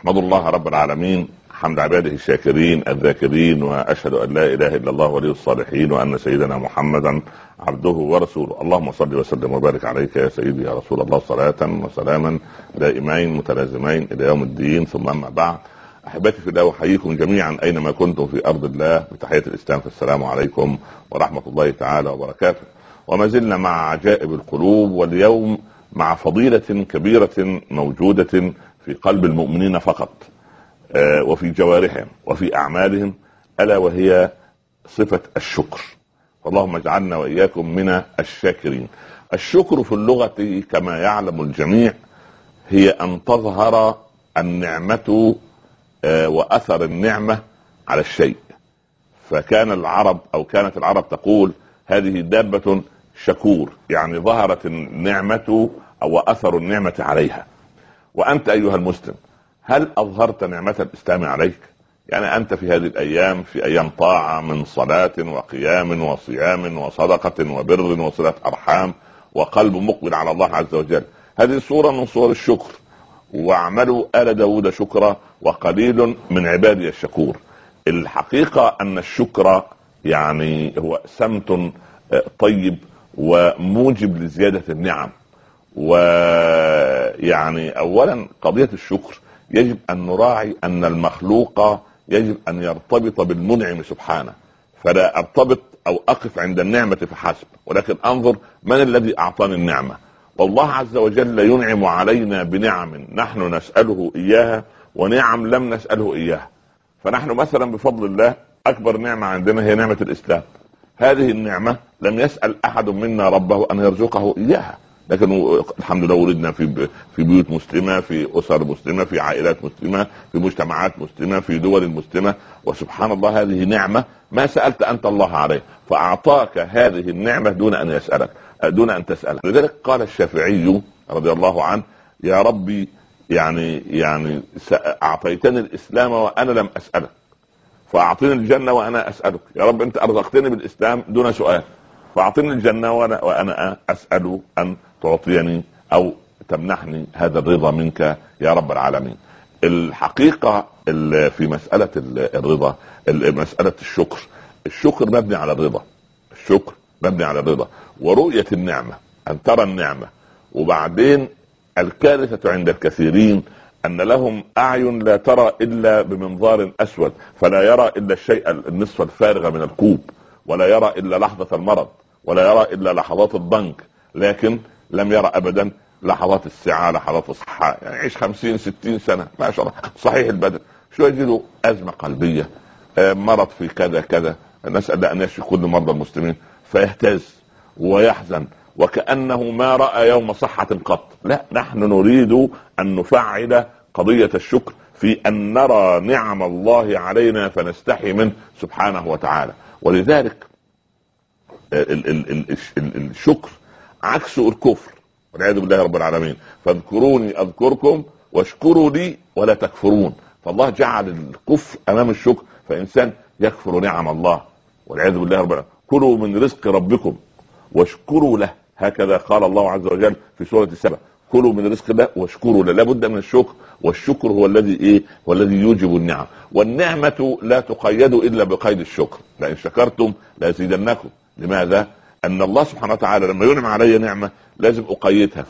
احمد الله رب العالمين حمد عباده الشاكرين الذاكرين وأشهد أن لا إله إلا الله ولي الصالحين وأن سيدنا محمدا عبده ورسوله. اللهم صل وسلم وبارك عليك يا سيدي يا رسول الله صلاه وسلاما دائمين متلازمين إلى يوم الدين. ثم أما بعد أحبتي في الله أحييكم جميعا أينما كنتم في أرض الله بتحية الإسلام فالسلام عليكم ورحمة الله تعالى وبركاته. وما زلنا مع عجائب القلوب واليوم مع فضيلة كبيرة موجودة في قلب المؤمنين فقط آه، وفي جوارحهم وفي أعمالهم ألا وهي صفة الشكر. اللهم اجعلنا وإياكم من الشاكرين. الشكر في اللغة كما يعلم الجميع هي أن تظهر النعمة آه، وأثر النعمة على الشيء. فكان العرب أو كانت العرب تقول هذه دابة شكور يعني ظهرت النعمة أو أثر النعمة عليها. وأنت أيها المسلم هل أظهرت نعمة الإسلام عليك؟ يعني أنت في هذه الأيام في أيام طاعة من صلاة وقيام وصيام وصدقة وبر وصلة أرحام وقلب مقبل على الله عز وجل. هذه صورة من صور الشكر. واعملوا آل داود شكرا وقليل من عبادي الشكور. الحقيقة أن الشكر يعني هو سمت آه، طيب وموجب لزيادة النعم. ويعني اولا قضية الشكر يجب أن نراعي أن المخلوق يجب أن يرتبط بالمنعم سبحانه. فلا أرتبط أو أقف عند النعمة فحسب ولكن أنظر من الذي أعطاني النعمة. والله عز وجل ينعم علينا بنعم نحن نسأله إياها ونعم لم نسأله إياها. فنحن مثلا بفضل الله أكبر نعمة عندنا هي نعمة الإسلام. هذه النعمة لم يسأل أحد منا ربه أن يرزقه إياها. لكن الحمد لله ولدنا في في بيوت مسلمة في أسر مسلمة في عائلات مسلمة في مجتمعات مسلمة في دول مسلمة. وسبحان الله هذه نعمة ما سألت أنت الله عليها فأعطاك هذه النعمة دون أن يسألك دون أن تسأله. لذلك قال الشافعي رضي الله عنه يا ربي يعني يعني اعطيتني الإسلام وأنا لم أسألك فأعطيني الجنة وأنا أسألك. يا رب أنت أرزقتني بالإسلام دون سؤال. فأعطني الجنة وأنا وأنا أسأل أن تعطيني أو تمنحني هذا الرضا منك يا رب العالمين. الحقيقة في مسألة الرضا مسألة الشكر. الشكر مبني على الرضا. الشكر مبني على الرضا. ورؤية النعمة أن ترى النعمة. وبعدين الكارثة عند الكثيرين أن لهم أعين لا ترى إلا بمنظار أسود فلا يرى إلا الشيء النصف الفارغ من الكوب. ولا يرى إلا لحظة المرض ولا يرى إلا لحظات الضنك لكن لم يرى ابدا لحظات السعة لحظات الصحة. يعني يعيش خمسين ستين سنة ما شاء الله. صحيح البدن. شو يجد أزمة قلبية. آه، مرض في كذا كذا. نسأل أن يشفي كل مرضى المسلمين. فيهتز ويحزن وكأنه ما رأى يوم صحة قط. لا نحن نريد أن نفعل قضية الشكر في أن نرى نعم الله علينا فنستحي منه سبحانه وتعالى. ولذلك الشكر عكسه الكفر والعياذ بالله رب العالمين. فاذكروني أذكركم واشكروا لي ولا تكفرون. فالله جعل الكفر أمام الشكر فإنسان يكفر نعم الله والعياذ بالله رب العالمين. كلوا من رزق ربكم واشكروا له. هكذا قال الله عز وجل في سورة السبع. كلوا من رزق الله واشكروا له. لابد من الشكر والشكر هو الذي إيه؟ هو الذي يوجب النعم. والنعمة لا تقيد إلا بقيد الشكر. لئن شكرتم لازيدنكم. لماذا؟ أن الله سبحانه وتعالى لما ينعم علي نعمة لازم أقيدها.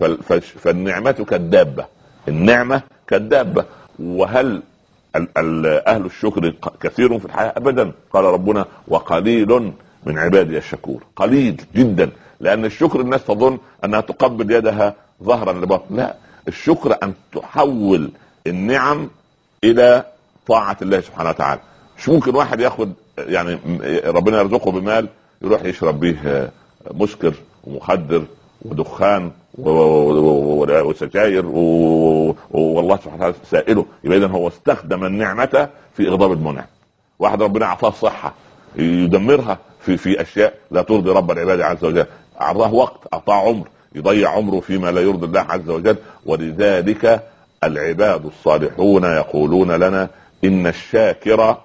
فالنعمة كالدابة. النعمة كالدابة. وهل أهل الشكر كثير في الحياة؟ ابدا. قال ربنا وقليل من عبادي الشكور. قليل جدا. لأن الشكر الناس تظن أنها تقبل يدها ظهرا لبطن لا الشكر أن تحول النعم إلى طاعة الله سبحانه وتعالى. مش ممكن واحد ياخد يعني ربنا يرزقه بمال يروح يشرب به مسكر ومخدر ودخان وسجاير والله سبحانه وتعالى سائله. يبقى اذا هو استخدم النعمة في إغضاب المنعم واحد ربنا أعطاه الصحه يدمرها في في أشياء لا ترضي رب العباد عز وجل. أعطاه وقت أعطاه عمر. يضيع عمره فيما لا يرضي الله عز وجل. ولذلك العباد الصالحون يقولون لنا إن الشاكر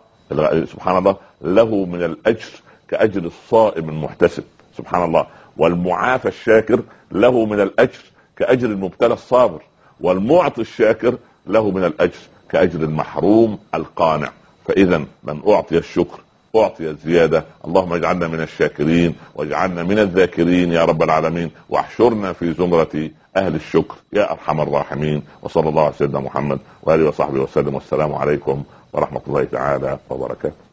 سبحان الله له من الأجر كأجر الصائم المحتسب سبحان الله. والمعافى الشاكر له من الأجر كأجر المبتلى الصابر. والمعطي الشاكر له من الأجر كأجر المحروم القانع. فإذا من أعطي الشكر اعطي الزياده اللهم اجعلنا من الشاكرين واجعلنا من الذاكرين يا رب العالمين. واحشرنا في زمرة أهل الشكر يا أرحم الراحمين. وصلى الله على سيدنا محمد وآله وصحبه وسلم. والسلام عليكم ورحمة الله تعالى وبركاته.